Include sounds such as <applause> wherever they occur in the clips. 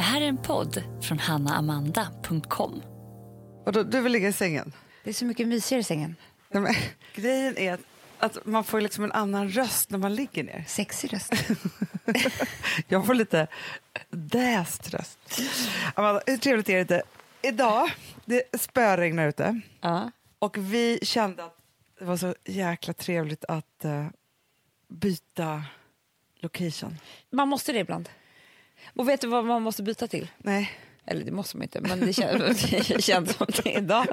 Det här är en podd från hannaamanda.com. Och då, du vill ligga i sängen? Det är så mycket mysigare i sängen. Nej, men, <laughs> grejen är att, att man får liksom en annan röst när man ligger ner. Sexig röst. <laughs> Jag får lite däst röst. Amanda, hur trevligt är det inte? Idag, det spöregnar ute ja. och vi kände att det var så jäkla trevligt att uh, byta location. Man måste det ibland. Och vet du vad man måste byta till? Nej. Eller det måste man inte, men det känns, <laughs> det känns som det idag.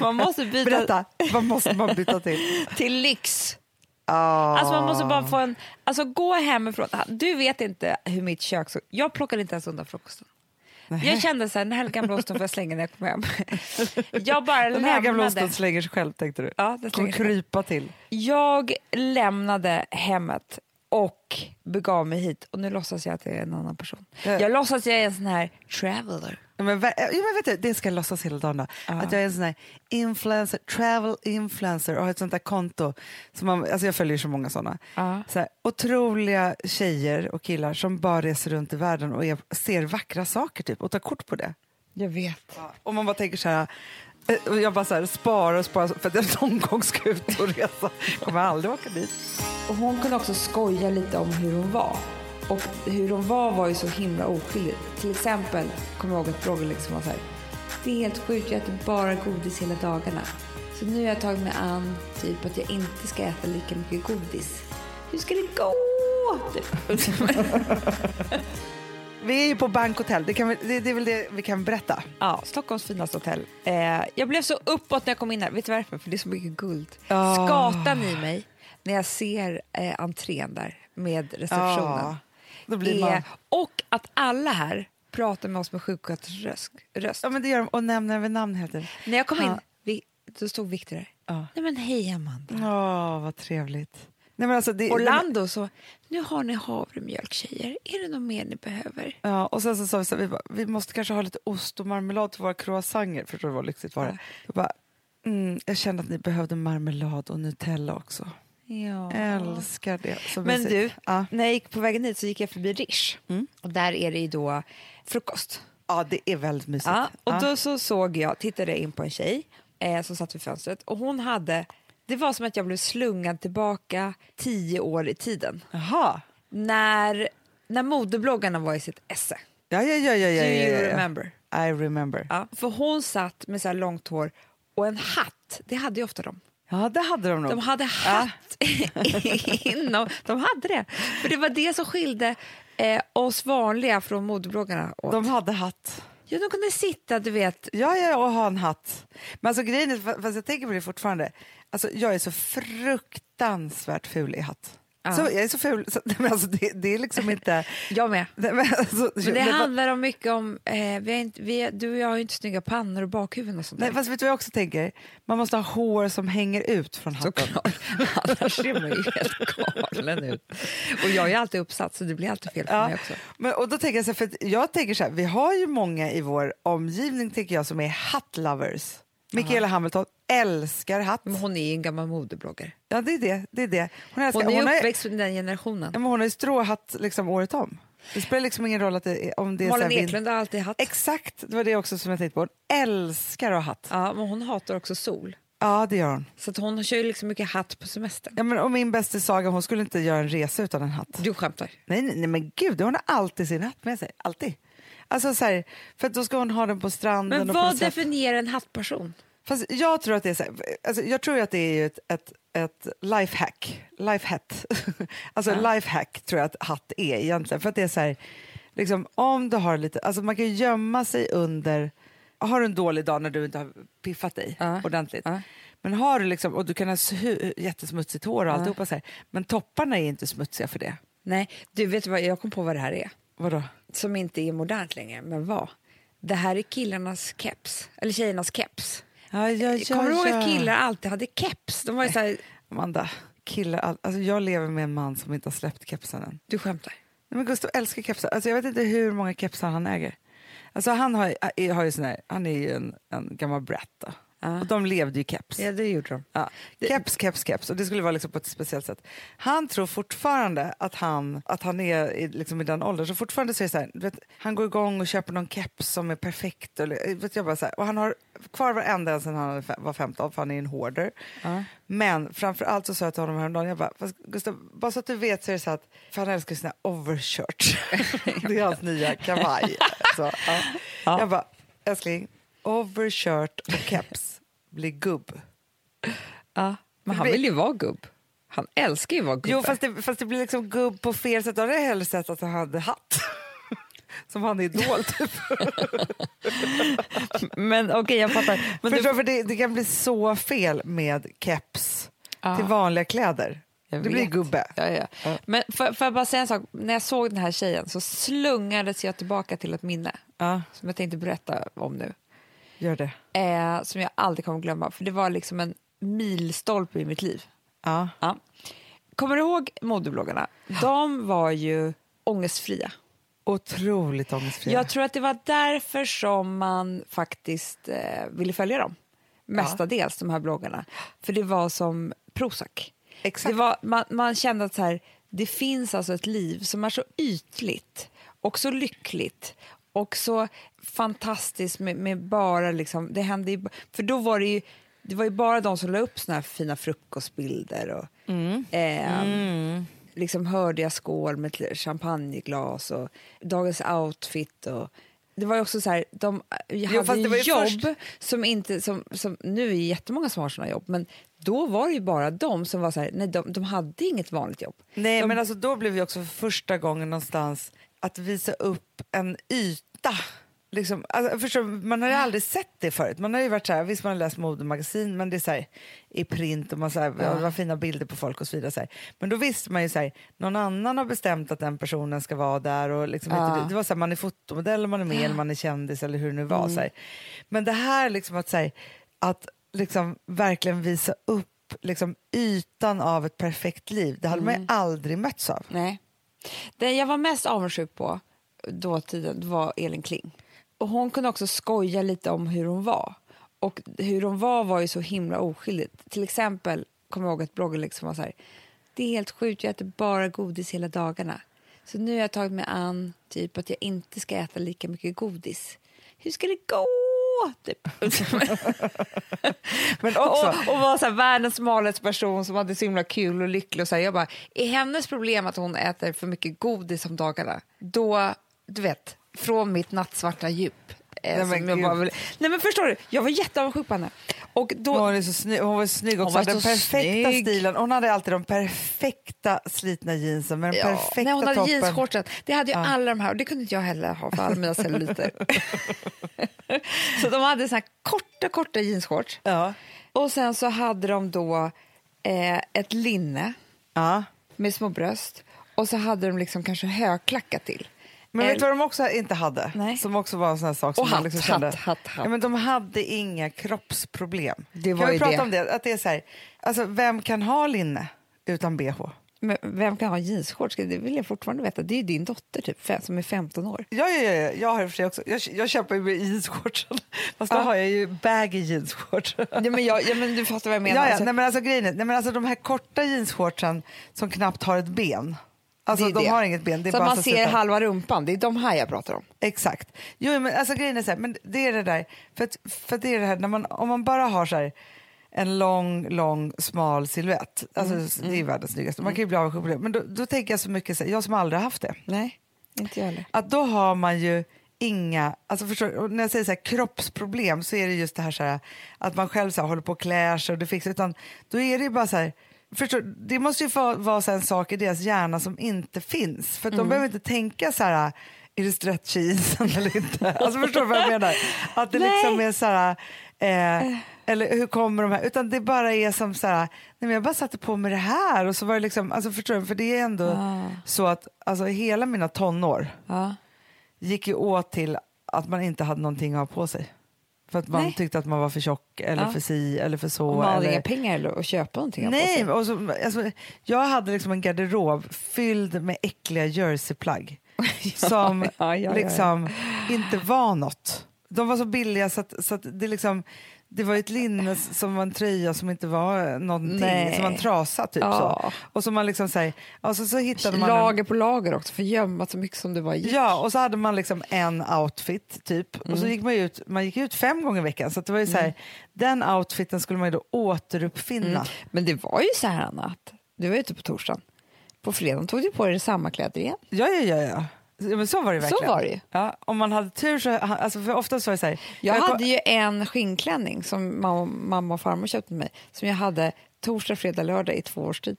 Man måste byta... Berätta, vad måste man byta till? <laughs> till lyx. Oh. Alltså man måste bara få en... Alltså gå hemifrån. Du vet inte hur mitt kök såg Jag plockade inte ens undan frukosten. Nej. Jag kände så här, den här gamla osten får jag slänga när jag kommer hem. <laughs> Jag bara den här gamla osten slänger sig själv tänkte du? Ja, den Kommer krypa till. Jag lämnade hemmet och begav mig hit och nu låtsas jag att jag är en annan person. Ja. Jag låtsas att jag är en sån här traveler. Ja, men, ja, men vet du, det ska jag låtsas hela dagen. Då. Ja. Att jag är en sån här influencer, travel influencer och har ett sånt där konto. Som man, alltså jag följer så många såna. Ja. Så här, otroliga tjejer och killar som bara reser runt i världen och är, ser vackra saker typ, och tar kort på det. Jag vet. Ja. Och man bara tänker så här, eh, jag bara så här, sparar och sparar för att jag någon gång ska ut och resa. Jag kommer aldrig åka dit. Och hon kunde också skoja lite om hur hon var. Och hur hon var var ju så himla oskyldig. Till exempel kommer jag ihåg att Roger liksom var så här. Det är helt sjukt, jag äter bara godis hela dagarna. Så nu har jag tagit mig an typ att jag inte ska äta lika mycket godis. Hur ska det gå? <laughs> vi är ju på Bankhotell, det, kan vi, det, det, är väl det vi kan berätta? Ja, Stockholms finaste hotell. Eh, jag blev så uppåt när jag kom in här. Vet du varför? För det är så mycket guld. Oh. Skatar ni mig när jag ser eh, entrén där med receptionen? Då blir man... och att alla här pratar med oss med sjuksköterskors röst. Ja, men det gör de och nämner vid namn hela tiden. När jag kom in, vi, då stod Viktor där. Ja. Nej men hej Amanda. Åh, vad trevligt. Nej, men alltså det, Orlando så, nu har ni havremjölk tjejer, är det något mer ni behöver? Ja, och sen så sa vi så vi, bara, vi måste kanske ha lite ost och marmelad till våra croissanter, förstår du vad lyxigt var det? Ja. Jag, bara, mm, jag kände att ni behövde marmelad och Nutella också. Ja. Älskar det. Men du, ja. när jag gick på vägen hit så gick jag förbi Rish. Mm. Och där är det ju då frukost. Ja, det är väldigt mysigt. Ja, och då så såg jag, tittade in på en tjej eh, som satt vid fönstret och hon hade, det var som att jag blev slungad tillbaka tio år i tiden. Jaha. När, när modebloggarna var i sitt esse. Ja, ja, ja. ja, ja, Do you ja, ja. remember? I remember. Ja, för hon satt med så här långt hår och en hatt, det hade ju ofta de. Ja, det hade de nog. De hade hatt <laughs> inom. De hade det. För det var det som skilde eh, oss vanliga från modebloggarna. Åt. De hade hatt. Ja, de kunde sitta, du vet. Ja, ja, och ha en hatt. Men alltså grejen är, fast jag tänker på det fortfarande, alltså, jag är så fruktansvärt ful i hatt. Så, jag är så ful. Så, <laughs> men alltså, det, det är liksom inte... <laughs> jag med. Men, alltså, men det, handlar om mycket om... Eh, vi inte, vi, du och jag har ju inte snygga pannor och bakhuvuden och sånt Nej, fast vet du vad jag också tänker? Man måste ha hår som hänger ut från hatten. <laughs> Annars ser man ju helt galen ut. Och jag är alltid uppsatt så det blir alltid fel för ja. mig också. Men, och då tänker jag så här, för jag tänker så här, vi har ju många i vår omgivning tänker jag som är hat-lovers. Mikaela Hamilton älskar hatt. Men hon är en gammal modebloggare. Ja, det är det. det, är det. Hon, älskar, hon är hon uppväxt med den generationen. Ja, men hon har ju stråhatt liksom året om. Det spelar liksom ingen roll att det är, om det är... Malin Eklund har alltid hatt. Exakt, det var det också som jag tänkte på. Hon älskar att ha hatt. Ja, men hon hatar också sol. Ja, det gör hon. Så att hon kör ju liksom mycket hatt på semestern. Ja, men, och min bästa Saga hon skulle inte göra en resa utan en hatt. Du skämtar? Nej, nej, nej men gud, hon har alltid sin hatt med sig. Alltid. Alltså så här, för då ska hon ha den på stranden. Men vad definierar en hattperson? Fast jag tror att det är så här, alltså jag tror att det är ett, ett, ett lifehack. Lifehack. <laughs> alltså ja. lifehack tror jag att hatt är egentligen. För att det är så här, liksom, om du har lite, alltså man kan gömma sig under, har du en dålig dag när du inte har piffat dig ja. ordentligt. Ja. Men har du liksom, och du kan ha jättesmutsigt hår och alltihopa så här, men topparna är inte smutsiga för det. Nej, du vet vad, jag kom på vad det här är. Vadå? Som inte är modernt längre, men vad? Det här är killarnas keps, eller tjejernas keps. Ja, ja, ja, Kommer du ihåg att killar alltid hade keps? De var ju så här... Amanda, killar, alltså jag lever med en man som inte har släppt kepsen än. Du skämtar? Nej, men Gustav älskar kepsar. Alltså jag vet inte hur många kepsar han äger. Alltså han, har, har ju sån här, han är ju en, en gammal brat. Då. Och de levde i keps. Ja, det gjorde de. Ja. Keps, keps, keps. Och det skulle vara liksom på ett speciellt sätt. Han tror fortfarande att han, att han är i, liksom i den åldern. Så fortfarande så är så här, vet, han går igång och köper någon keps som är perfekt. Eller, vet jag bara så här, och han har kvar varenda en sedan han var 15 för han är en hoarder. Ja. Men framför allt så sa jag till honom häromdagen, jag bara, "Fast Gustav, bara så att du vet så är det så att, för han älskar sina overshirts. <laughs> det är hans nya kavaj. Så, ja. Ja. Jag bara, älskling, overshirt och keps blir gubb. Ja. Men han vill ju vara gubb. Han älskar ju att vara gubbe. Jo, fast det, fast det blir liksom gubb på fel sätt. Då hade jag hellre sett att han hade hatt. <laughs> Som han är idol, typ. <laughs> Men okej, jag fattar. Men Förstår, du, för det, det kan bli så fel med keps Ja. till vanliga kläder. Jag det blir gubbe. Ja, ja. Men för, för bara säga en sak. När jag såg den här tjejen så slungades jag tillbaka till ett minne Ja, som jag tänkte berätta om nu. Gör det. Eh, som jag aldrig kommer glömma, för det var liksom en milstolpe i mitt liv. Ja. Ja. Kommer du ihåg modebloggarna? De var ju ångestfria. Otroligt ångestfria. Jag tror att det var därför som man faktiskt eh, ville följa dem. Mestadels, de här bloggarna. För det var som Prozac. Exakt. Var, man, man kände att så här, det finns alltså ett liv som är så ytligt och så lyckligt och så fantastiskt med, med bara liksom, det hände ju, för då var det ju, det var ju bara de som la upp såna här fina frukostbilder och eh, liksom hörde jag skål med champagneglas och dagens outfit och det var ju också så här, de eh, hade var ju ju jobb först- som inte, som, som, nu är det jättemånga som har såna jobb, men då var det ju bara de som var så här, nej de, de hade inget vanligt jobb. Nej, de, men alltså då blev vi också för första gången någonstans att visa upp en yta. Liksom, alltså, förstår, man har ju aldrig sett det förut. Man har ju varit så här, visst man har läst modemagasin men det är så här, i print och man så här, ja. var fina bilder på folk och så vidare. Så här. Men då visste man ju så här, någon annan har bestämt att den personen ska vara där och liksom Ja. inte, det var så här, man är fotomodell, man är med eller man är kändis eller hur det nu var. Så här. Men det här liksom att, så att liksom verkligen visa upp liksom, ytan av ett perfekt liv, det hade man ju aldrig mötts av. nej. Det jag var mest avundsjuk på dåtiden var Elin Kling. Och hon kunde också skoja lite om hur hon var. Och hur hon var var ju så himla oskyldigt. Till exempel, kommer jag ihåg ett blogginlägg som var så här, det är helt sjukt, jag äter bara godis hela dagarna. Så nu har jag tagit mig an typ att jag inte ska äta lika mycket godis. Hur ska det gå? Typ. <laughs> Men också, Och, och var så här, världens smalaste person som hade så himla kul och lycklig. Och så här, jag bara, är hennes problem att hon äter för mycket godis om dagarna? Då, du vet, från mitt nattsvarta djup. Eh, Nej, men som jag bara vill, nej men förstår du, jag var jätteavundsjuk på henne. Och då, hon, är så snygg, hon var snygg också, var hade den perfekta snygg. stilen. Hon hade alltid de perfekta slitna jeansen med den ja, perfekta nej, hon hade toppen. jeansshortsen. Det hade ju Ja. alla de här och det kunde inte jag heller ha för alla mina celluliter. <laughs> så de hade så här korta, korta jeansshorts. Ja. Och sen så hade de då eh, ett linne Ja. med små bröst och så hade de liksom kanske högklackat till. Men vet du vad de också inte hade? Nej. Som också var en sån här sak som Och man hatt, liksom hatt, kände. hatt, hatt. Ja, men de hade inga kroppsproblem. Det var kan vi prata det. om det? Att det är så här, alltså, vem kan ha linne utan bh? Men vem kan ha jeansshorts? Det vill jag fortfarande veta. Det är ju din dotter typ, som är 15 år. Ja, ja, ja, jag har och för sig också. Jag, jag köper ju jeansshortsen. <laughs> Fast då Ja. har jag ju baggy jeansshorts. Ja, men, jag, ja, men du fattar vad jag menar. Ja, ja. Alltså, Nej, men alltså, grejen är, nej, men alltså, de här korta jeansshortsen som knappt har ett ben. Alltså, de det. har inget ben. Det är så bara man ser sitta- halva rumpan. Det är de här jag pratar om. Exakt. Jo, men alltså, grejen är så här, men det är det där, för, att, för att det är det här, när man, om man bara har så här, en lång, lång, smal silhuett, alltså, Mm, det är ju världens snyggaste, man kan ju bli avundsjuk på det, men då, då tänker jag så mycket, så här, jag som aldrig haft det, Nej, inte jag heller. att då har man ju inga, alltså förstår, när jag säger så här, kroppsproblem så är det just det här, så här att man själv så håller på och klär sig och det fixar, utan då är det ju bara så här, förstår, det måste ju vara så här en sak i deras hjärna som inte finns, för Mm. de behöver inte tänka så här, är det stretch eller inte? <laughs> Alltså förstår du vad jag menar? Att det Nej. liksom är så här, eh, eller hur kommer de här, utan det bara är som så här, nej men jag bara satte på mig det här och så var det liksom, alltså förstår du, för det är ändå Ah. så att alltså hela mina tonår, Ja. gick ju åt till att man inte hade någonting att ha på sig. För att man Nej. tyckte att man var för tjock eller Ja. för si eller för så. Och man hade eller... inga pengar eller att köpa någonting. Nej, och så, alltså, jag hade liksom en garderob fylld med äckliga jerseyplagg <laughs> som ja, ja, ja. liksom inte var något. De var så billiga så att, så att det liksom det var ett linne som var en tröja som inte var någonting, Nej. som var en trasa typ Ja. så. Och så man liksom säger, och så, så hittade man en, Lager på lager också, för gömma så mycket som det bara gick. Ja, och så hade man liksom en outfit typ. Och Mm. så gick man ut, man gick ut fem gånger i veckan. Så det var ju så här, den outfiten skulle man ju då återuppfinna. Mm. Men det var ju så här, Anna, att du var ute på torsdagen. På fredagen tog du på dig samma kläder igen. Ja, ja, ja. ja. Ja, Men så var det Så verkligen. var det. Ja, om man hade tur så, alltså för oftast var det så här. Jag kom- hade ju en skinnklänning som mamma, och farmor köpte till mig som jag hade torsdag, fredag, lördag i två års tid.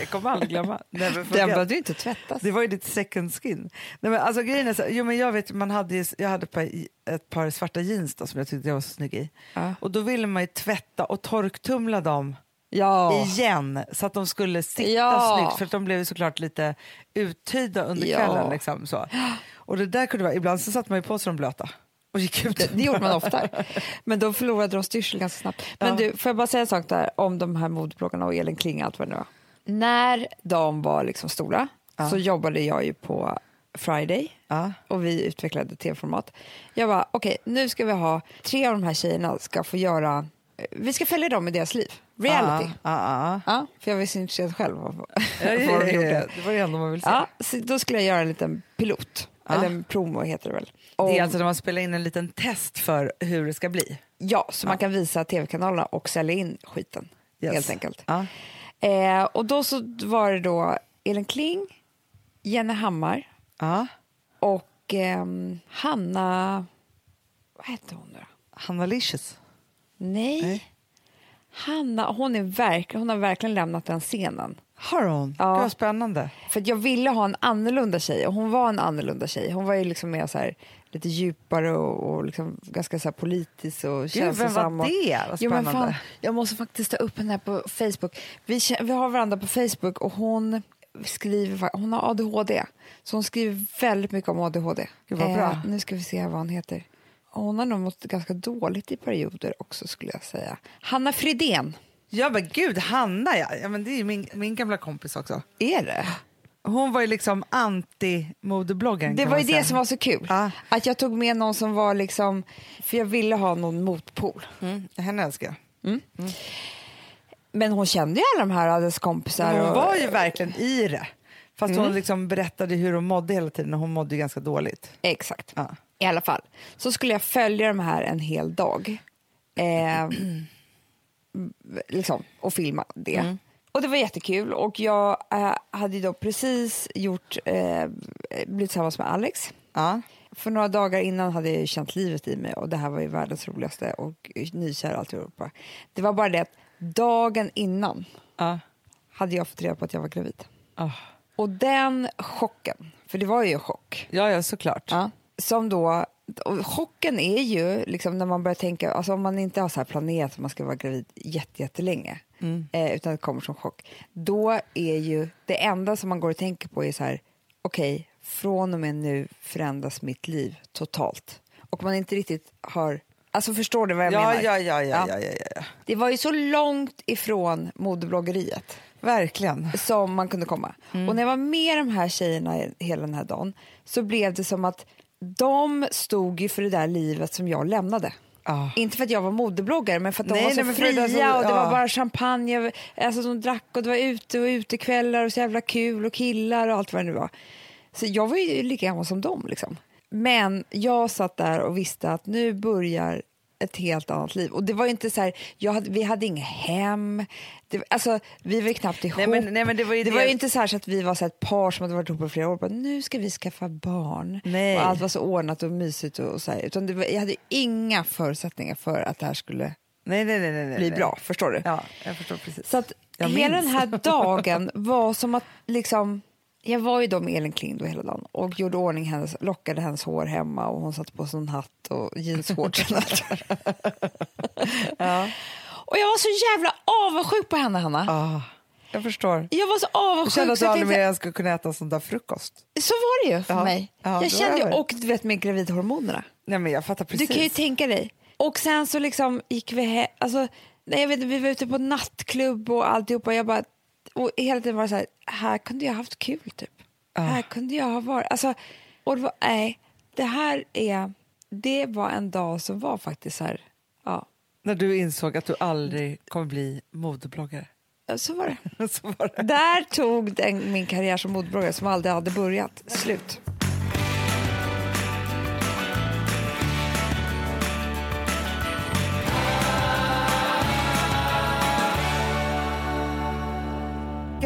jag <laughs> kommer aldrig glömma. Never Den behövde ju inte tvättas. Det var ju ditt second skin. Nej, men alltså, grejen är så, jo, men jag, vet, man hade jag hade ett par, ett par svarta jeans då, som jag tyckte jag var så snygg i. Ja. Och då ville man ju tvätta och torktumla dem Ja. igen så att de skulle sitta Ja. snyggt för att de blev såklart lite uttöjda under Ja. kvällen. Liksom, så. Och det där kunde vara, ibland så satte man ju på sig dem blöta och gick ut. Det, det gjorde man ofta. <laughs> Men då förlorade de styrsel ganska snabbt. Men Ja. du, får jag bara säga en sak där om de här modebloggarna och Elin Kling allt vad det nu var. När de var liksom stora så jobbade jag ju på Friday Ja. och vi utvecklade tv-format. Jag bara, okej, nu ska vi ha, tre av de här tjejerna ska få göra, vi ska följa dem i deras liv. Reality. Ja, ja, för jag var så intresserad själv av vad <laughs> de gjorde. Det var det enda man ville se. Då skulle jag göra en liten pilot, eller en promo heter det väl. Det är Om- alltså när man spelar in en liten test för hur det ska bli. Ja, så man kan visa tv-kanalerna och sälja in skiten, Yes. helt enkelt. Eh, och då så var det då Elin Kling, Jenny Hammar och ehm, Hanna... Vad hette hon nu då? Hanna Licious. Nej. Nej. Hanna, hon, är verk, hon har verkligen lämnat den scenen. Har hon? Ja. Gud vad spännande. För jag ville ha en annorlunda tjej och hon var en annorlunda tjej. Hon var ju liksom mer så här, lite djupare och, och liksom ganska så här politisk och Gud, vem känslosam. var det? Vad Jo, men spännande. fan, jag måste faktiskt ta upp henne här på Facebook. Vi, vi har varandra på Facebook och hon skriver, hon har ADHD. Så hon skriver väldigt mycket om ADHD. Gud, vad bra. nu ska vi se vad hon heter. Hon har nog mått ganska dåligt i perioder också skulle jag säga. Hanna Fridén, Ja men gud, Hanna ja. ja men det är ju min, min gamla kompis också. är det? Hon var ju liksom anti-modebloggaren. Det var ju det som var så kul. Ja. Att jag tog med någon som var liksom, för jag ville ha någon motpol. Mm, henne älskar jag. Men hon kände ju alla de här hennes kompisar. Hon och, var ju verkligen i det. Fast Mm. hon liksom berättade hur hon mådde hela tiden och hon mådde ju ganska dåligt. Exakt. Ja. I alla fall. Så skulle jag följa de här en hel dag. Eh, <clears throat> liksom, och filma det. Mm. Och det var jättekul. Och jag eh, hade då precis gjort, eh, blivit tillsammans med Alex. Ja. För några dagar innan hade jag känt livet i mig och det här var ju världens roligaste och nykär och alltihopa. Det var bara det att dagen innan Ja. hade jag fått reda på att jag var gravid. Ah. Och den chocken, för det var ju en chock, ja, ja såklart. Ja. Som då, chocken är ju liksom när man börjar tänka, alltså om man inte har så här planerat att man ska vara gravid jätte, jättelänge, eh, utan det kommer som chock, då är ju det enda som man går och tänker på är så här, okej, från och med nu förändras mitt liv totalt. Och man inte riktigt har, alltså förstår du vad jag Ja, menar? ja, ja, ja, Ja. ja, ja, ja. Det var ju så långt ifrån modebloggeriet Verkligen. som man kunde komma. Och när jag var med de här tjejerna hela den här dagen så blev det som att de stod ju för det där livet som jag lämnade. Ja. Inte för att jag var modebloggare, men för att de Nej, var så nej, fria där så- och det ja. var bara champagne. Alltså de drack och det var ute och utekvällar och så jävla kul och killar och allt vad det nu var. Så jag var ju lika gammal som dem. Liksom. Men jag satt där och visste att nu börjar ett helt annat liv. Och det var inte så här, hade, vi hade inget hem, det, alltså, vi var ju knappt ihop. Nej, men- nej, men det var ju det det- var ju inte så, här så att vi var så här ett par som hade varit ihop i flera år. Bara, nu ska vi skaffa barn. Nej. Och allt var så ordnat och mysigt. Och, och så här. Utan det var, jag hade inga förutsättningar för att det här skulle Nej, nej, nej, nej, bli bra. Förstår du? Ja, jag förstår precis. Så att Jag hela minns. den här dagen <laughs> var som att liksom jag var ju då med Elin Kling då hela dagen och gjorde ordning hennes, lockade hennes hår hemma och hon satte på sig en hatt och jeansshorts. <laughs> Ja. och jag var så jävla avundsjuk på henne, Hanna. Ah, jag förstår. Jag var så Jag avundsjuk. kände att du aldrig mer ens skulle kunna äta sån där frukost. Så var det ju för Ja. mig. Ja, jag kände ju, och du vet med gravidhormonerna. Nej, men jag fattar precis. Du kan ju tänka dig. Och sen så liksom gick vi he- alltså, nej, jag vet, vi var ute på nattklubb och alltihopa. Jag bara, och hela tiden var det så här, här kunde jag haft kul typ. Här kunde jag ha varit. Alltså, och det var, nej, det här är, det var en dag som var faktiskt så här, ja, När du insåg att du aldrig kommer bli modebloggare. Så var det. <laughs> Så var det. Där tog den, min karriär som modebloggare som aldrig hade börjat slut.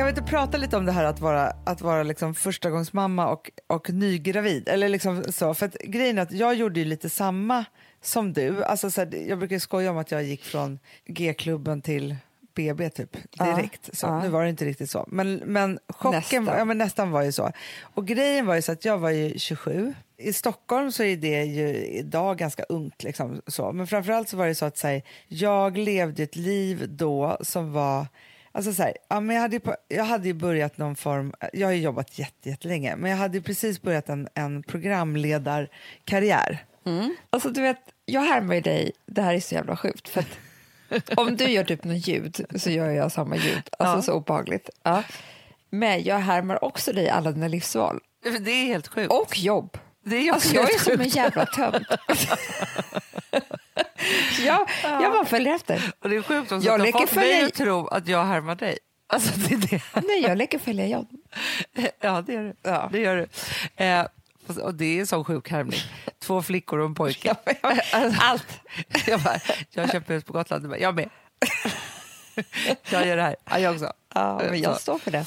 Kan vi inte prata lite om det här att vara, att vara liksom förstagångsmamma och, och nygravid? Eller liksom så, för att grejen är att jag gjorde ju lite samma som du. Alltså så här, jag brukar skoja om att jag gick från G-klubben till BB typ direkt. så, ja. Nu var det inte riktigt så. Men, men chocken Nästan. Var, ja, men nästan var ju så. Och grejen var ju så att jag var ju 27. I Stockholm så är det ju idag ganska ungt. Liksom, så. Men framförallt så var det så att så här, jag levde ett liv då som var Alltså så här, ja, men jag, hade ju, på- jag hade ju börjat någon form, jag har ju jobbat jätte, jättelänge, men jag hade ju precis börjat en, en programledarkarriär. Alltså du vet, jag härmar ju dig, det här är så jävla sjukt. För att <laughs> om du gör typ något ljud så gör jag samma ljud. Alltså Ja. så obehagligt. Ja. Men jag härmar också dig alla dina livsval. Det är helt sjukt. Och jobb. Det är Alltså jag är som en jävla tönt. <laughs> jag, jag bara följer efter. Och det är sjukt också Jag att har fått mig följa- att tro att jag härmar dig. Alltså det är det. <laughs> Nej, jag leker följa John. <laughs> Ja, det gör du. Ja. Det gör du. Eh, och det är en sån sjuk härmning. Två flickor och en pojke. Allt. jag, bara, jag köper hus på Gotland. Jag med. jag gör det här. Ja, jag också. Ja, men jag står för det.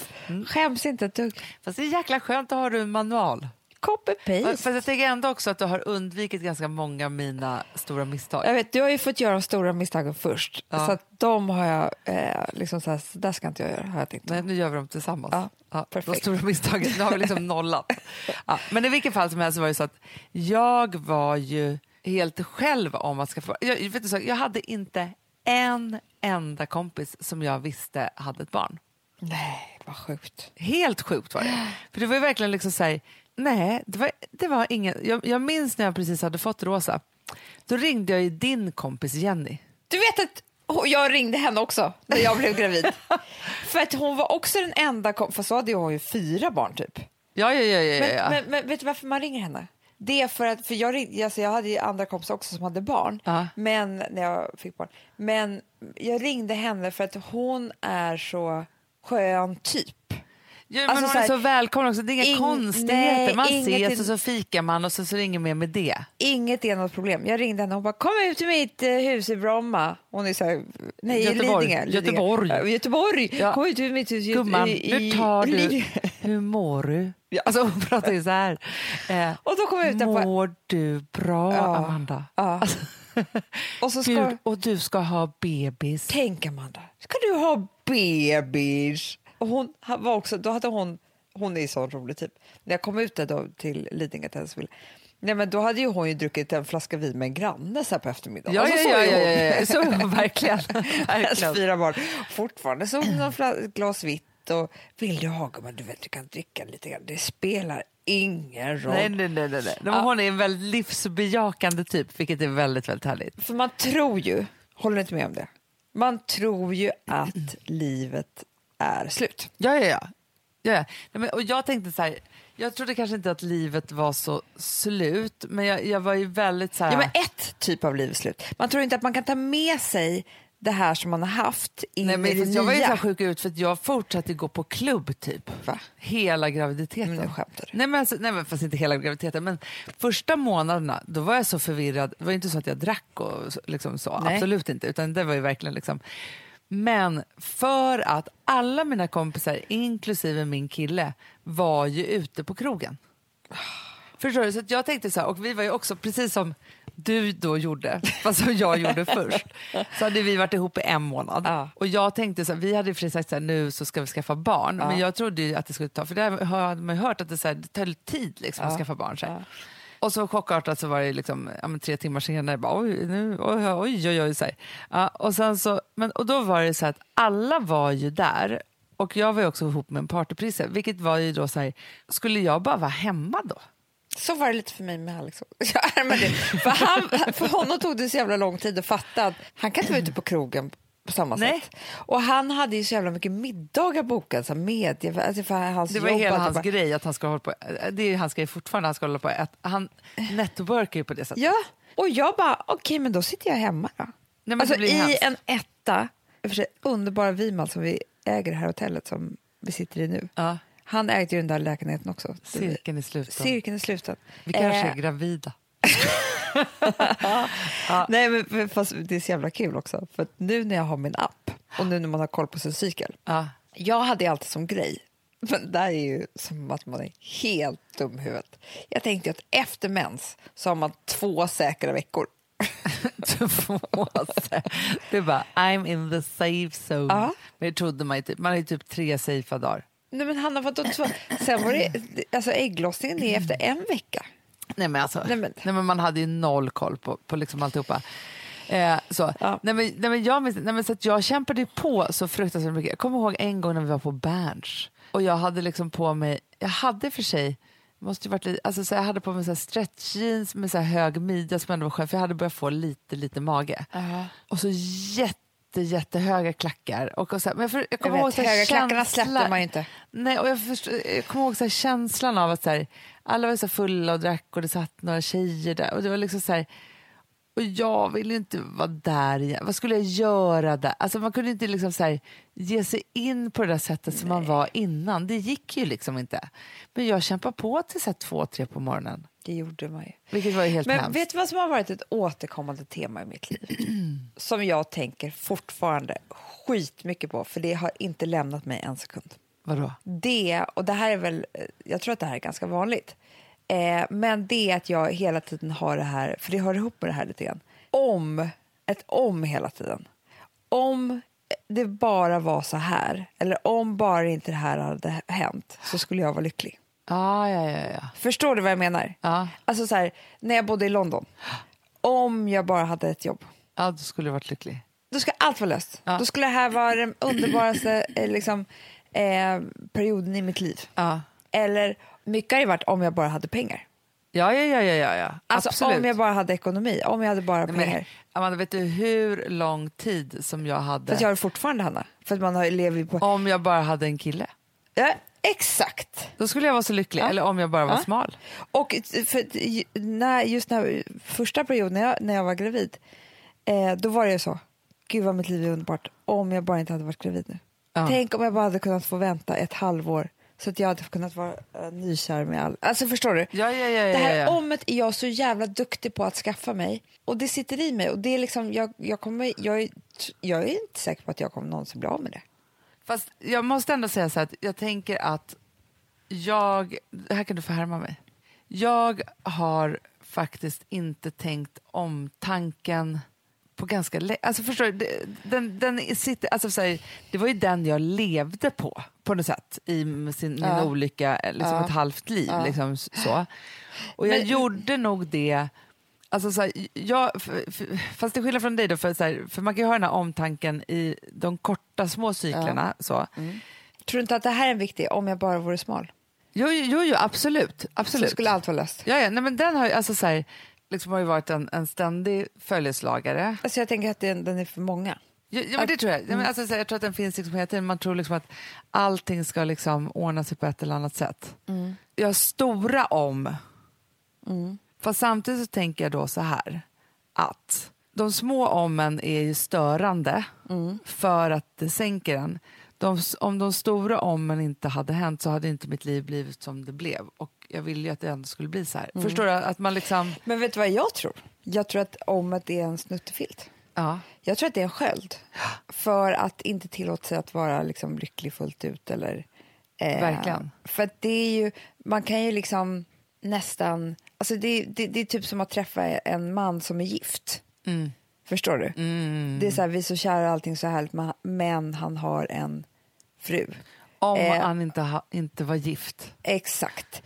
Skäms inte ett dugg. Fast det är jäkla skönt att ha du en manual. Copy paste. Fast jag tänker ändå också att du har undvikit ganska många av mina stora misstag. Jag vet, du har ju fått göra de stora misstagen först. Ja. Så att de har jag, eh, liksom så här, så där ska inte jag göra, har jag tänkt. Nej, nu gör vi dem tillsammans. Ja, Ja, de perfekt. stora misstagen. Nu har vi liksom <laughs> nollat. Ja, men i vilket fall som helst så var det så att jag var ju helt själv om att skaffa jag, vet du, så, jag hade inte en enda kompis som jag visste hade ett barn. Nej, vad sjukt. Helt sjukt var det. För det var ju verkligen liksom så här, nej, det var, det var ingen, jag, jag minns när jag precis hade fått Rosa, då ringde jag ju din kompis Jenny. Du vet att jag ringde henne också när jag blev gravid. <laughs> För att hon var också den enda, kom- för så hade hon ju fyra barn typ. Ja, ja, ja, ja, Men, ja. men, men vet du varför man ringer henne? Det är för att, för jag, ringde, alltså jag hade ju andra kompisar också som hade barn, Ja. men när jag fick barn. Men jag ringde henne för att hon är så skön typ. Ja, men Alltså hon så är här, så välkommen också. Det är inga ing- konstigheter. nej, Man inget ses in- och så fikar man och så, så ringer mer med det. Inget är något problem. Jag ringde henne och hon bara kom ut till mitt eh, hus i Bromma. Hon är så här, nej Göteborg. Lidingö. Göteborg. Ja, Göteborg. Ja. Kom ut till mitt hus i- Gumman, i, nu tar du... Hur mår du? <laughs> Ja. Alltså hon pratar ju så här. Eh, Och då kom jag ut mår du bra, Ja. Amanda? Ja. <laughs> Och så ska... Gud, och du ska ha bebis. Tänk Amanda, ska du ha bebis? Och hon var också, då hade hon, hon är så rolig typ. När jag kom ut där då till Lidingö villa, Nej, men då hade ju hon ju druckit en flaska vin med en granne så på eftermiddagen. Ja, Och så ja, ja, ju ja, hon- ja, ja. Så, <laughs> verkligen. Hennes verkligen. fyra barn. Fortfarande så hon glas vitt och vill du ha gumman, du vet du kan dricka lite grann. Det spelar ingen roll. Nej, nej, nej. nej, nej. Men Hon är en väldigt livsbejakande typ, vilket är väldigt, väldigt härligt. För man tror ju, håller du inte med om det? Man tror ju att livet är slut. Ja, ja, ja. ja, ja. Nej, men, och jag tänkte så här, jag trodde kanske inte att livet var så slut, men jag, jag var ju väldigt så här... Ja, men ett typ av liv är slut. Man tror inte att man kan ta med sig det här som man har haft in Nej, i men det fast jag var ju så nya. sjuk ut för att jag fortsatte gå på klubb typ. Va? Hela graviditeten. Men skämtar. Nej men, alltså, nej men fast inte hela graviditeten men första månaderna då var jag så förvirrad. Det var ju inte så att jag drack och liksom så. Nej. Absolut inte. Utan det var ju verkligen liksom. Men för att alla mina kompisar, inklusive min kille, var ju ute på krogen. Förstår du? Så att jag tänkte så här, och vi var ju också precis som du då gjorde, <laughs> fast som jag gjorde först, så hade vi varit ihop i en månad. Ja. Och jag tänkte så här, vi hade sig sagt så här, nu så ska vi skaffa barn, men jag trodde ju att det skulle ta, för det hade man ju hört att det, så här, det tar tid liksom, att Ja. skaffa barn. Så. Ja. Och så chockartat så var det liksom, ja, men tre timmar senare, bara, oj, nu, oj, oj, oj, oj. Så. Ja, och, sen så, men, och då var det så att alla var ju där och jag var ju också ihop med en partyprisse, vilket var ju då så här, skulle jag bara vara hemma då? Så var det lite för mig med Alex. <laughs> Ja, men det, för, han, för honom tog det så jävla lång tid att fatta att han kan inte vara ute på krogen på samma Nej. sätt. Och han hade ju så jävla mycket middagar bokade, så här media, alltså för hans Det var jobb. hela hans bara- grej att han ska hålla på, det är hans grej fortfarande, han ska hålla på att han networkar ju på det sättet. Ja, och jag bara, okej men då sitter jag hemma då. Nej, alltså, I hemskt. en etta, för sig underbara Vimal som vi äger det här hotellet som vi sitter i nu. Ja. Han ägde ju den där lägenheten också. Cirkeln är sluten. Cirkeln är sluten. Vi kanske Eh, är gravida. <laughs> <laughs> Nej, men fast det är så jävla kul också. För nu när jag har min app och nu när man har koll på sin cykel. Ja. Jag hade alltid som grej, men det här är ju som att man är helt dum i huvudet. Jag tänkte att efter mens så har man två säkra veckor. <laughs> Du bara, I'm in the safe zone. Ja. Men det trodde man ju typ. Man har ju typ tre safea dagar. Nej men Hanna, vadå två? Sen var det, alltså ägglossningen är efter en vecka. Nej men, alltså, Nej, nej, men- men... man hade ju noll koll på, på liksom alltihopa. Eh, så. Ja. Nej, men, nej, men jag, minns- nej, men så att jag kämpade på så fruktansvärt mycket. Jag kommer ihåg en gång när vi var på Berns och jag hade liksom på mig, jag hade för sig måste varit lite, alltså så jag hade på mig så stretch jeans med så hög midja som ändå var skönt för jag hade börjat få lite lite mage. Och så jätte, jättehöga klackar. Och, och så här, men jag, för, jag Jag kommer vet, ihåg så här höga klackarna känslan- släppte man ju inte. Nej, och jag, förstår, jag kommer ihåg så här, känslan av att så här, alla var så fulla och drack och det satt några tjejer där. Och det var liksom så här, och jag ville inte vara där igen. Vad skulle jag göra där? Alltså man kunde inte liksom så här, ge sig in på det där sättet som man var innan. Det gick ju liksom inte. Men jag kämpade på till så två, tre på morgonen. Det gjorde man ju. Vilket var ju helt Men hemskt. vet du vad som har varit ett återkommande tema i mitt liv? <clears throat> som jag tänker fortfarande skitmycket på, för det har inte lämnat mig en sekund. Vadå? Det, och det här är väl, eh, jag tror att det här är ganska vanligt, eh, men det är att jag hela tiden har det här, för det hör ihop med det här lite grann, om, ett om hela tiden. Om det bara var så här, eller om bara inte det här hade hänt, så skulle jag vara lycklig. Ja, ja, ja. ja. Förstår du vad jag menar? Ja. Alltså så här, när jag bodde i London, om jag bara hade ett jobb, ja, då skulle du varit lycklig. då ska allt vara löst. Ja. Då skulle det här vara den underbaraste eh, liksom, eh, perioden i mitt liv. Eller mycket har det varit om jag bara hade pengar. Ja, ja, ja, ja, ja, ja. Alltså absolut. om jag bara hade ekonomi, om jag hade bara Nej, pengar. men, Amanda, vet du hur lång tid som jag hade För att jag har det fortfarande, Hanna. För att man har, lever på... om jag bara hade en kille? Ja, exakt. Då skulle jag vara så lycklig. Ja. Eller om jag bara var Ja. smal. Och för, när, just när, första perioden när jag, när jag var gravid, eh, då var det ju så. Gud vad mitt liv är underbart. Om jag bara inte hade varit gravid nu. Ja. Tänk om jag bara hade kunnat få vänta ett halvår så att jag hade kunnat vara uh, nykär med all... Alltså förstår du? Ja, ja, ja, Det ja, här ja. omet är jag så jävla duktig på att skaffa mig och det sitter i mig och det är liksom, jag, jag, kommer, jag, är, jag är inte säker på att jag kommer någonsin bli av med det. Fast jag måste ändå säga så här att jag tänker att jag, här kan du få härma mig. Jag har faktiskt inte tänkt om tanken på ganska länge. Alltså förstår du, den, den sitter, alltså så här, det var ju den jag levde på, på något sätt, i sin, min Ja. olycka, liksom Ja. ett halvt liv. Ja. Liksom, så. Och jag Men- gjorde nog det Alltså så här, jag, fast till skillnad från dig, då, för, så här, för man kan ju ha den här omtanken i de korta små cyklerna. Så. Tror du inte att det här är en viktig, om jag bara vore smal? Jo, jo, jo, absolut. absolut. Så skulle allt vara löst. ja, ja, nej, men den har alltså, så här, liksom, har ju varit en, en ständig följeslagare. Alltså jag tänker att den, den är för många. Ja, ja, men det tror jag. Ja, men, alltså, jag tror att den finns liksom hela tiden. Man tror liksom att allting ska liksom ordna sig på ett eller annat sätt. Jag har stora om. Fast samtidigt så tänker jag då så här att de små ommen är ju störande för att det sänker en. De, om de stora ommen inte hade hänt så hade inte mitt liv blivit som det blev. Och jag ville ju att det ändå skulle bli så här. Förstår du? Att man liksom... Men vet du vad jag tror? Jag tror att omet är en snuttefilt. Ja. Jag tror att det är en sköld för att inte tillåta sig att vara liksom lycklig fullt ut. Eller, eh, Verkligen. För att det är ju, man kan ju liksom nästan, alltså det, det, det är typ som att träffa en man som är gift. Mm. Förstår du? Mm. Det är så här, vi är så kära och allting så härligt, men- men han har en fru. Om Eh. han inte, ha, inte var gift. Exakt.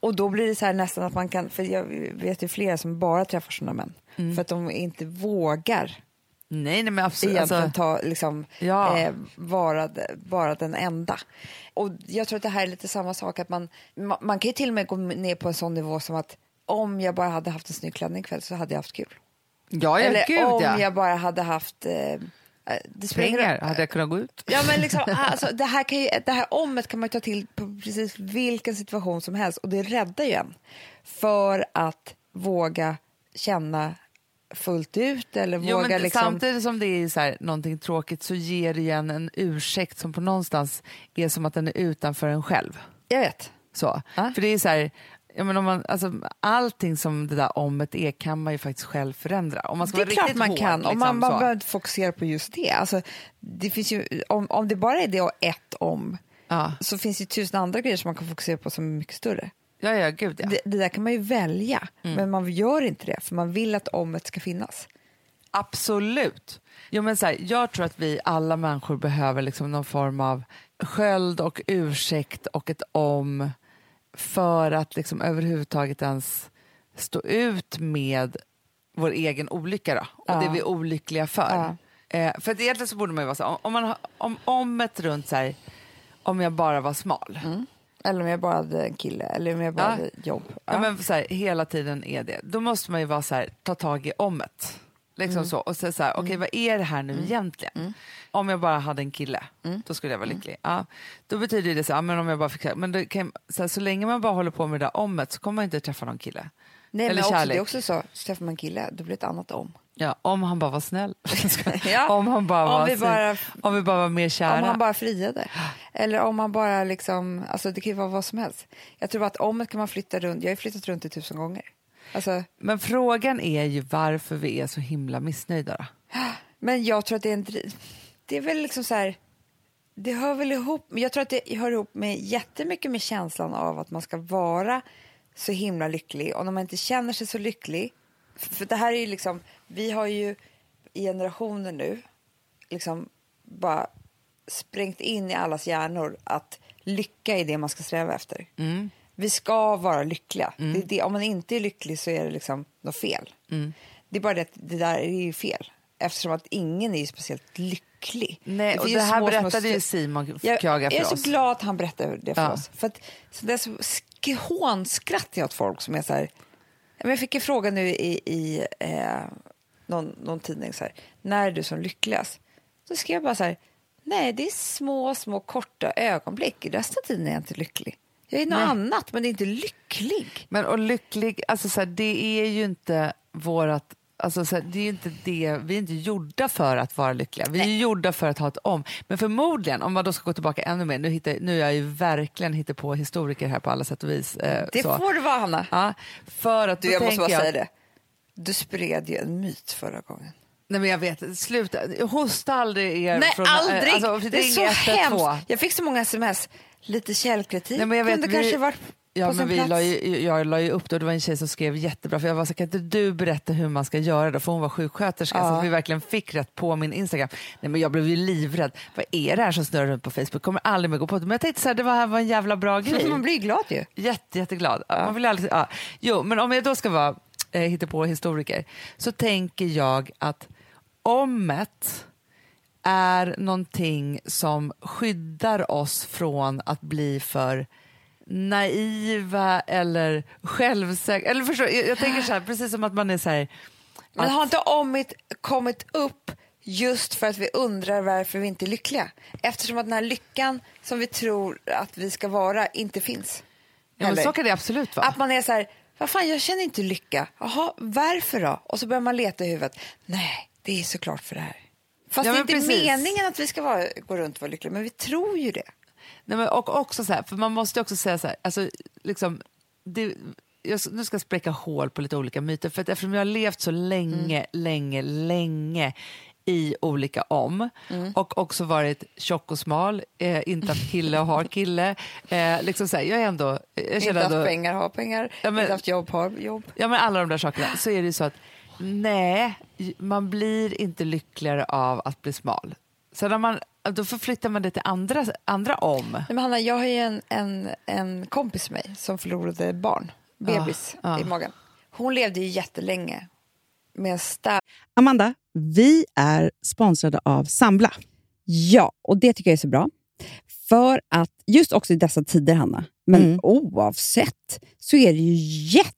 Och då blir det så här nästan att man kan, för jag vet ju flera som bara träffar sådana män, Mm. för att de inte vågar Nej, nej men absolut. egentligen Alltså, ta, liksom, Ja. eh, vara, vara den enda. Och jag tror att det här är lite samma sak, att man, man, man kan ju till och med gå ner på en sån nivå som att om jag bara hade haft en snygg klänning ikväll så hade jag haft kul. ja, ja, Eller gud om ja. jag bara hade haft eh, det Pengar, hade jag kunnat gå ut? Ja, men liksom, <laughs> alltså, det, här kan ju, det här omet kan man ta till på precis vilken situation som helst och det räddar ju en för att våga känna fullt ut eller Jo, våga men liksom... Samtidigt som det är så här, någonting tråkigt så ger det igen en ursäkt som på någonstans är som att den är utanför en själv. Jag vet. Så. Ja. För det är så här, ja, men om man, alltså, allting som det där omet är kan man ju faktiskt själv förändra. Om man ska Det är klart man hård, kan. liksom, om man, man så. behöver fokusera på just det. Alltså, det finns ju, om, om det bara är det och ett om Ja, så finns det ju tusen andra grejer som man kan fokusera på som är mycket större. ja, ja gud ja. Det, det där kan man ju välja, men man gör inte det för man vill att omet ska finnas. Absolut. Jo, men så här, jag tror att vi alla människor behöver liksom någon form av sköld och ursäkt och ett om för att liksom överhuvudtaget ens stå ut med vår egen olycka då, och Ja. det vi är olyckliga för. Eh, för att egentligen så borde man ju vara så om, om, man, om, om ett runt så här, om jag bara var smal. Eller om jag bara hade en kille, eller om jag bara Ja. hade jobb. Ja. men så här, hela tiden är det. Då måste man ju vara så här, ta tag i omet. Liksom så. Och så, så här, okej vad är det här nu egentligen? Om jag bara hade en kille, då skulle jag vara lycklig. Ja, då betyder det så, ja, men om jag bara fick, men kan, så, här, så länge man bara håller på med det där omet så kommer man inte träffa någon kille. Nej, Eller men också, kärlek. det är också så, så träffar man en kille, då blir det ett annat om. Ja, om han bara var snäll. <laughs> <laughs> Ja, om, han bara om var, vi bara- om vi bara var mer kära. Om han bara friade. Eller om man bara liksom, alltså det kan ju vara vad som helst. Jag tror att omet kan man flytta runt, jag har flyttat runt det tusen gånger. Alltså, Men frågan är ju varför vi är så himla missnöjda. Då. men jag tror att det är en. Det är väl liksom så här, det hör väl ihop, jag tror att det hör ihop med jättemycket med känslan av att man ska vara så himla lycklig. Och när man inte känner sig så lycklig, för det här är ju liksom, vi har ju i generationer nu liksom bara sprängt in i allas hjärnor att lycka är det man ska sträva efter. Vi ska vara lyckliga. Det är det, om man inte är lycklig så är det liksom något fel. Det är bara det att det där är ju fel eftersom att ingen är speciellt lycklig. Nej, Det och det här små, berättade ju Simon jag, Kjaga för jag är oss. så glad att han berättade det för Ja. oss. För att, så det är så sk- hånskrattar jag åt folk som är så här... Jag fick en fråga nu i, i eh, någon, någon tidning, så här, när är du som lyckligast? Då skrev jag bara så här, nej det är små, små korta ögonblick. I resten av tiden är jag inte lycklig. Jag är något Nej. annat, men det är inte lycklig. Men och lycklig, alltså så här, det är ju inte vårat Alltså så här, det är ju inte det, vi är inte gjorda för att vara lyckliga, vi är gjorda för att ha ett om. Men förmodligen, om man då ska gå tillbaka ännu mer, nu, hittar, nu är jag ju verkligen hittar på historiker här på alla sätt och vis. Eh, Det så. får det vara, Hanna. Ja, för att Du, jag måste bara jag, säga det. Du spred ju en myt förra gången. Nej men jag vet, sluta, hosta aldrig er Nej, från, aldrig! Alltså, det är ring så 112. hemskt. Jag fick så många sms. Lite källkritik Nej, men jag vet, kunde vi- kanske varit Ja, men vi plats. la ju, jag la ju upp det och det var en tjej som skrev jättebra för jag var så kan inte du berätta hur man ska göra då för hon var sjuksköterska så Ja. att vi verkligen fick rätt på min Instagram. Nej men jag blev ju livrädd. Vad är det här som snurrar runt på Facebook? Kommer aldrig mer gå på det. Men jag tänkte så här, det var, här var en jävla bra grej. Man blir glad ju. Jätte, jätteglad. Ja. Man vill aldrig, ja. Jo, men om jag då ska vara eh, hitta på historiker så tänker jag att omet är någonting som skyddar oss från att bli för naiva eller självsäkra. Eller jag, jag tänker så här, precis som att man är så här... Men att- har inte omit kommit upp just för att vi undrar varför vi inte är lyckliga? Eftersom att den här lyckan som vi tror att vi ska vara inte finns. ja, men så kan det absolut vara. Att man är så här, vad fan jag känner inte lycka. Jaha, varför då? Och så börjar man leta i huvudet. Nej, det är såklart för det här. Fast Ja, det är inte precis. meningen att vi ska vara, gå runt och vara lyckliga, men vi tror ju det. Nej, men och också så här, för man måste också säga så här, alltså, liksom, det, jag, nu ska jag spräcka hål på lite olika myter, för att eftersom jag har levt så länge, länge, länge i olika om och också varit tjock och smal, eh, inte haft kille och har kille. <laughs> Eh, liksom så här, jag är ändå... Jag Inte haft ändå pengar, ha pengar. Ja, men- Inte haft jobb, ha jobb. ja, men alla de där sakerna, så är det så att nej, man blir inte lyckligare av att bli smal. Så när man, då förflyttar man det till andra, andra om. Nej, men Hanna, jag har ju en, en, en kompis med mig som förlorade barn, bebis ja. i magen. Hon levde ju jättelänge med en stark... Amanda, vi är sponsrade av Sambla. Ja, och det tycker jag är så bra. För att just också i dessa tider, Hanna, men Mm. oavsett, så är det ju jätte,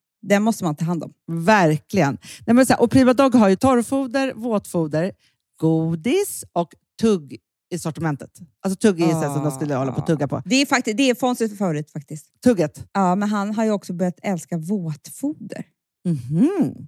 den måste man ta hand om. Verkligen. Nej, men så här, och Prima Dog har ju torrfoder, våtfoder, godis och tugg i sortimentet. Alltså tugg är ju som de skulle hålla på att tugga på. Det är, faktiskt, det är Fonzies favorit faktiskt. Tugget. Ja, men han har ju också börjat älska våtfoder. Mhm.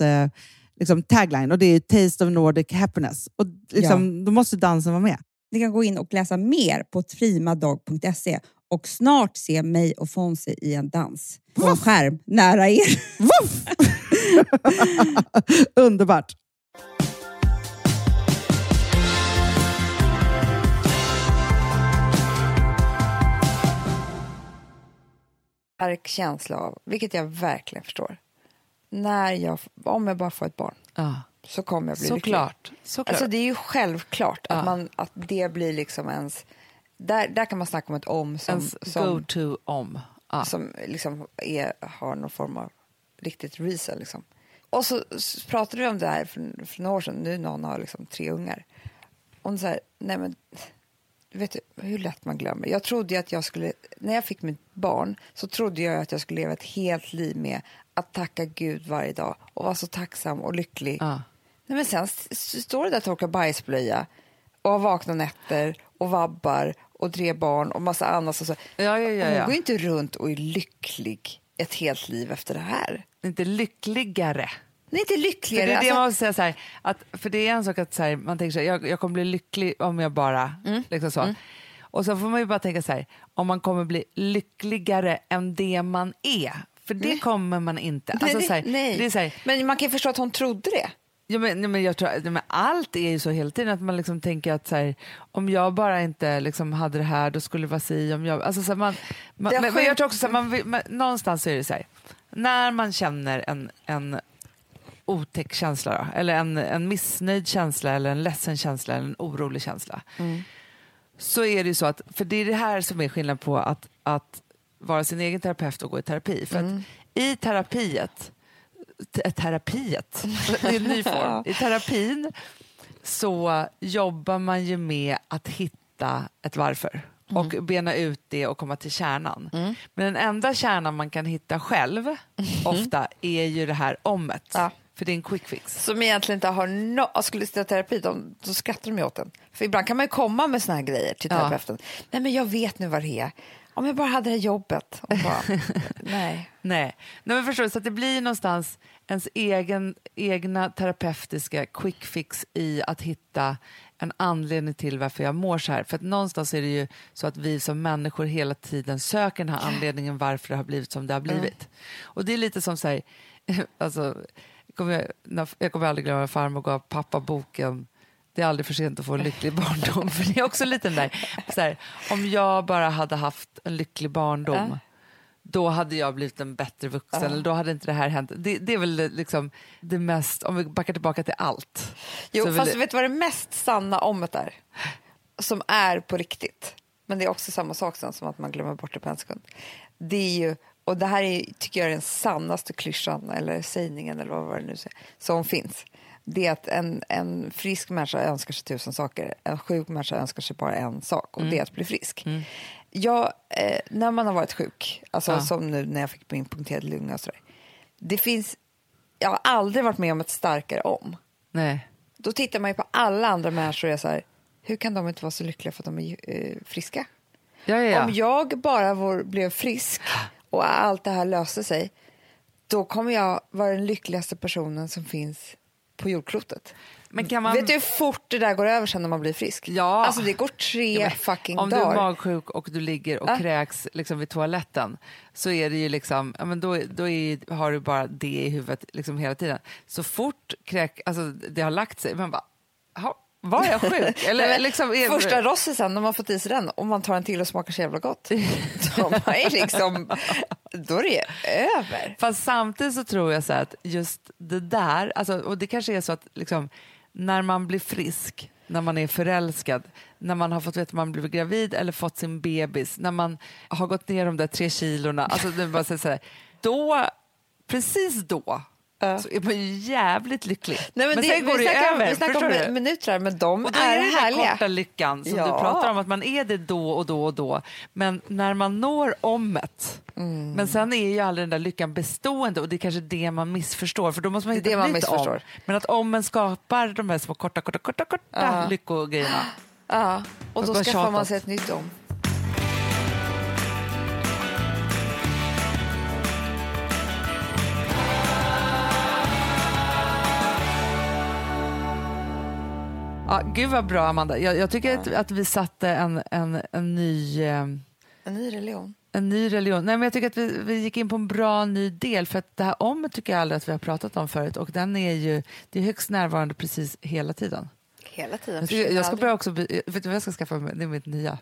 eh, liksom tagline och det är Taste of Nordic Happiness. Och liksom, Då måste dansen vara med. Ni kan gå in och läsa mer på primadog.se och snart se mig och Fonzie i en dans på en skärm nära er. <laughs> Underbart! stark känsla av, vilket jag verkligen förstår, när jag, om jag bara får ett barn Ja, så kommer jag bli lycklig. såklart. såklart. Alltså det är ju självklart att, Ja. man, att det blir liksom ens... Där, där kan man snacka om ett om som, Ens som, go-to om. Ja. som liksom är, har någon form av riktigt reason. Liksom. Och så, så pratade vi om det här för, för några år sedan, nu när hon har liksom tre ungar. Och hon sa, nej men, vet du hur lätt man glömmer? Jag trodde att jag skulle, när jag fick mitt barn så trodde jag att jag skulle leva ett helt liv med att tacka Gud varje dag och vara så tacksam och lycklig. Ja. Nej, men sen står det där och torkar bajsblöja och har vakna nätter och vabbar och tre barn och massa annat. Och så. Ja, ja, ja, Hon ja. går ju inte runt och är lycklig ett helt liv efter det här. Inte lyckligare. Hon är inte För lyckligare. det är det alltså, måste säga så här, att, för det är en sak att så här, man tänker så här, jag, jag kommer bli lycklig om jag bara, Mm. liksom så. Och så får man ju bara tänka så här, om man kommer bli lyckligare än det man är. För det kommer man inte. Alltså, nej, så här, nej. Det är så här, Men man kan ju förstå att hon trodde det. Ja, men, nej, men jag tror, nej, men allt är ju så hela tiden att man liksom tänker att så här, om jag bara inte liksom hade det här då skulle det vara si. Om jag, alltså, så här, man, man, men, men jag tror också så här, man, man, någonstans så är det så här, när man känner en, en otäck känsla då, eller en, en missnöjd känsla eller en ledsen känsla eller en orolig känsla. Så är det ju så att, för det är det här som är skillnad på att, att vara sin egen terapeut och gå i terapi. För att i terapiet te- terapiet, <laughs> det är en ny form. I terapin så jobbar man ju med att hitta ett varför. och bena ut det och komma till kärnan. Men den enda kärnan man kan hitta själv ofta är ju det här ommet. Ja. För det är en quick fix. Som egentligen inte har no skulle sitta i terapi, de, då skrattar de ju åt en. För ibland kan man ju komma med såna här grejer till Ja. terapeuten. Nej men jag vet nu vad det är. Om jag bara hade det här jobbet. Och bara, <laughs> nej. Nej, Nej men förstår du, så att det blir någonstans ens egen, egna terapeutiska quick fix i att hitta en anledning till varför jag mår så här. För att någonstans är det ju så att vi som människor hela tiden söker den här anledningen varför det har blivit som det har blivit. Och det är lite som så här, <laughs> alltså, kommer, jag kommer aldrig glömma när farmor gav pappa boken det är aldrig för sent att få en lycklig <laughs> barndom. För det är också lite den där, så här, om jag bara hade haft en lycklig barndom Ja. då hade jag blivit en bättre vuxen, eller då hade inte det här hänt. Det, det är väl liksom det mest, om vi backar tillbaka till allt. Jo, fast det- vet du vad det mest sanna ommet är? Som är på riktigt. Men det är också samma sak som att man glömmer bort det på en sekund. Det är ju, och det här är, tycker jag är den sannaste klyschan eller sägningen eller vad var det nu som finns. Det är att en, en frisk människa önskar sig tusen saker. En sjuk människa önskar sig bara en sak och det är att bli frisk. Jag, eh, när man har varit sjuk, alltså Ja. som nu när jag fick min punkterade lunga och sådär. Det finns, jag har aldrig varit med om ett starkare om Nej. då tittar man ju på alla andra människor och är så här, hur kan de inte vara så lyckliga för att de är eh, friska? Ja, ja, ja. Om jag bara vår, blev frisk <laughs> och allt det här löste sig, då kommer jag vara den lyckligaste personen som finns på jordklotet. Men kan man... Vet du hur fort det där går över sen när man blir frisk? Ja. Alltså det går tre Ja, fucking om du är dagar. magsjuk och du ligger och Ja. kräks liksom vid toaletten så är det ju liksom, ja, men då, då är, har du bara det i huvudet liksom hela tiden. Så fort kräk, alltså, det har lagt sig, man bara, "Ha, var jag sjuk? <laughs> Eller, liksom, är, Första rossisen, när man fått i sig den, och man tar en till och smakar så jävla gott, <laughs> då, är liksom, då är det över. Fast samtidigt så tror jag så att just det där, alltså, och det kanske är så att liksom, när man blir frisk, när man är förälskad, när man har fått veta att man blivit gravid eller fått sin bebis, när man har gått ner de där tre kilorna, alltså, det är bara så här, då, precis då, Ja. så är man ju jävligt lycklig. Nej, men det, sen går vi det snackar, över, vi snackar om minuter, men de Och då är, är det den härliga. korta lyckan som Ja. du pratar om, att man är det då och då och då. Men när man når ommet, Mm. men sen är ju aldrig den där lyckan bestående och det är kanske det man missförstår, för då måste man Det är hitta det ett man nytt om. missförstår. Men att ommen skapar de här små korta, korta, korta, korta Ja. lyckogrejerna. Ja, och då bara skaffar man sig ett nytt om. Ja, gud vad bra Amanda. Jag, jag tycker att, att vi satte en, en, en ny... Eh, En ny religion. en ny religion. Nej, men jag tycker att vi, vi gick in på en bra ny del för att det här om tycker jag aldrig att vi har pratat om förut och den är ju det är högst närvarande precis hela tiden. Hela tiden. Jag, tycker, jag ska börja också, vet du vad jag ska skaffa mig? Det är mitt nya.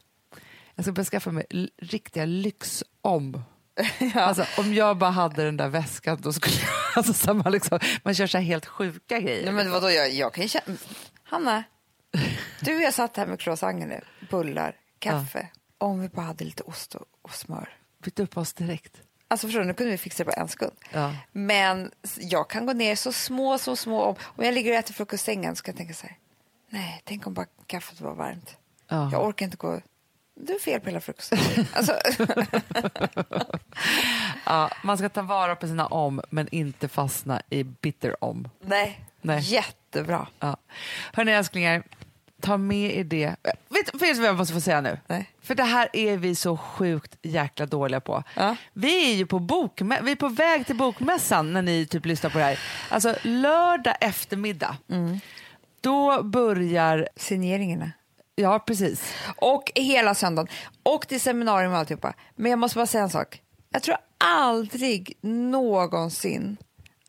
Jag ska börja skaffa mig riktiga lyxom. <laughs> Alltså, om jag bara hade den där väskan då skulle jag, <laughs> alltså, samma liksom, man kör så här helt sjuka grejer. Nej, men vadå, jag, jag kan ju känna... Hanna, <laughs> du och jag satt här med croissanter nu, bullar, kaffe. Om vi bara hade lite ost och, och smör. Byt upp oss direkt. Alltså förstår du, nu kunde vi fixa det på en sekund. Ja. Men jag kan gå ner så små, så små om. Om jag ligger och äter frukost sängen så kan jag tänka så här. Nej, tänk om bara kaffet var varmt. Ja. Jag orkar inte gå. Du är fel på hela frukosten. <laughs> alltså, Ja, man ska ta vara på sina om men inte fastna i bitter om. nej. Nej. jättebra. Ja. Hörni älsklingar, ta med er det. Vet, vet du vad jag måste få säga nu? Nej. För det här är vi så sjukt jäkla dåliga på. Ja. Vi är ju på, bokmä- vi är på väg till bokmässan när ni typ lyssnar på det här. Alltså lördag eftermiddag. Mm. Då börjar, Signeringarna. ja precis. Och hela söndagen. Och till seminarium och alltihopa. Men jag måste bara säga en sak. Jag tror aldrig någonsin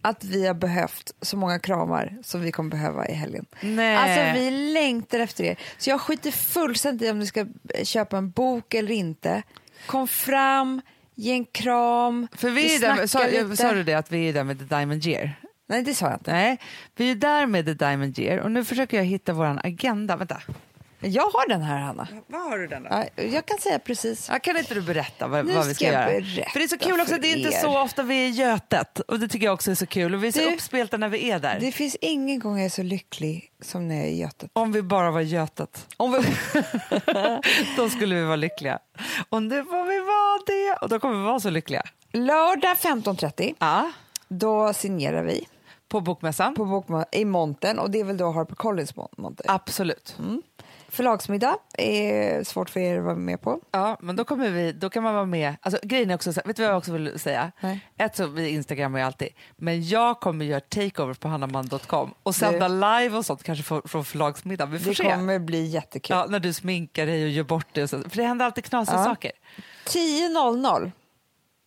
att vi har behövt så många kramar som vi kommer behöva i helgen. Nej. Alltså vi längtar efter er. Så jag skiter fullständigt i om ni ska eh, köpa en bok eller inte. Kom fram, ge en kram, För vi är där, sa, lite. sa du det att vi är där med The Diamond Year? Nej, det sa jag inte. Nej, vi är där med The Diamond Year och nu försöker jag hitta vår agenda. Vänta. Jag har den här, Hanna. Vad har du den då? Ja, Jag kan säga precis. Ja, kan inte du berätta vad, Nu vad vi ska, ska jag göra? för det är så kul också, det är inte er. så ofta vi är i Götet och det tycker jag också är så kul och vi är så Du, uppspelta när vi är där. Det finns ingen gång jag är så lycklig som när jag är i Götet. Om vi bara var i Götet. Om vi... <laughs> Då skulle vi vara lyckliga. Och nu får vi vara det och då kommer vi vara så lyckliga. Lördag 15.30, Ja. då signerar vi På Bokmässan? på bokma- i montern och det är väl då Harper Collins mon- monter. Absolut. Förlagsmiddag är svårt för er att vara med på. Ja, men då, kommer vi, då kan man vara med. Alltså, grejen är också, vet du vad jag också vill säga? Nej. Ett så vi instagrammar ju alltid, men jag kommer göra takeover på hannaman.com och sända live och sånt kanske för, från förlagsmiddag. Vi får Det se. kommer bli jättekul. Ja, när du sminkar dig och gör bort det. Och så. För det händer alltid knasiga Ja. saker. 10.00,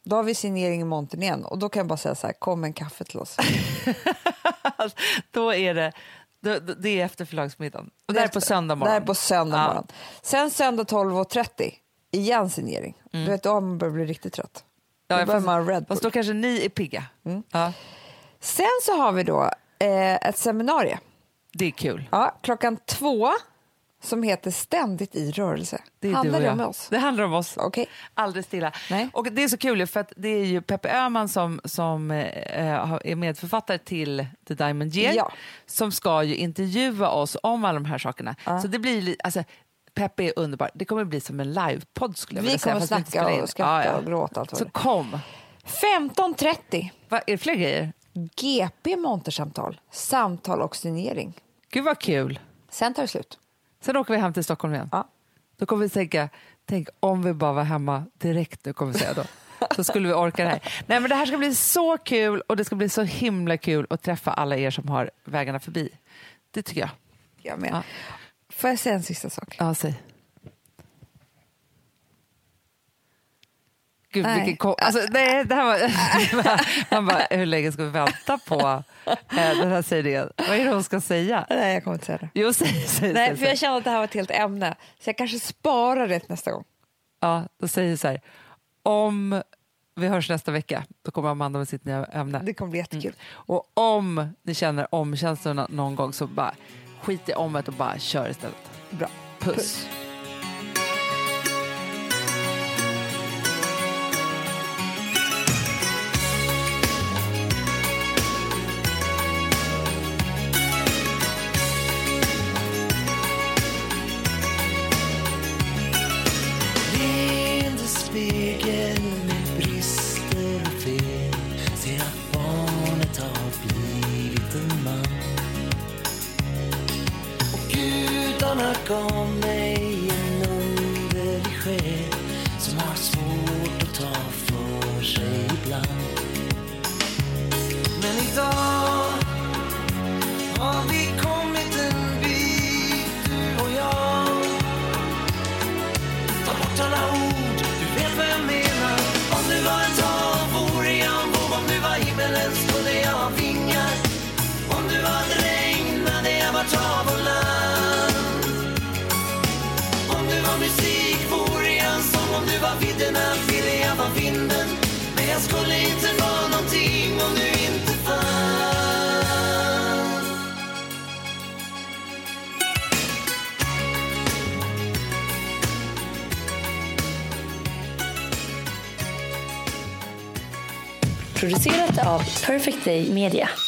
då har vi signering i montern igen och då kan jag bara säga så här, kom en kaffe till oss. <laughs> då är det, då- det är efter förlagsmiddagen. Och det är på söndag morgon. Det är på söndag morgon. Sen söndag 12.30, igen signering. Du vet, då man börjar bli riktigt trött. Ja, då behöver fast, man Red Bull. fast då kanske ni är pigga. Mm. Ja, Sen så har vi då eh, ett seminarium det är kul. ja, klockan två som heter Ständigt i rörelse. Det Handlar och det om oss? Det handlar om oss. Okej. Aldrig stilla. Nej. Och det är så kul för att det är ju Peppe Öhman som, som eh, är medförfattare till The Diamond Year Ja. som ska ju intervjua oss om alla de här sakerna. Så det blir li- alltså, Peppe är underbar. Det kommer bli som en livepodd Vi säga. kommer vi inte snacka och skratta och gråta allt vad Så det kom. 15.30, Va, är det fler grejer? GP montersamtal, samtal och signering. Gud vad kul. Sen tar det slut. Sen åker vi hem till Stockholm igen. Ja. Då kommer vi tänka, tänk om vi bara var hemma direkt nu kommer vi säga då. Så skulle vi orka det här. Nej men det här ska bli så kul och det ska bli så himla kul att träffa alla er som har vägarna förbi. Det tycker jag. Jag med. Ja. Får jag säga en sista sak? Ja, säg. Gud, Nej. vilken ko- alltså, nej, det här var, <laughs> man bara, hur länge ska vi vänta på eh, den här sägningen? Vad är det hon ska säga? Nej, jag kommer inte säga det. Jo, säg, säg, Nej, säg, för jag känner att det här var ett helt ämne. Så jag kanske sparar det nästa gång. Ja, då säger jag så här, om vi hörs nästa vecka, då kommer Amanda med sitt nya ämne. Det kommer bli jättekul. Och om ni känner omkänslorna någon gång så bara skit i omet och bara kör istället. Bra. Puss. Leende Perfect Day Media.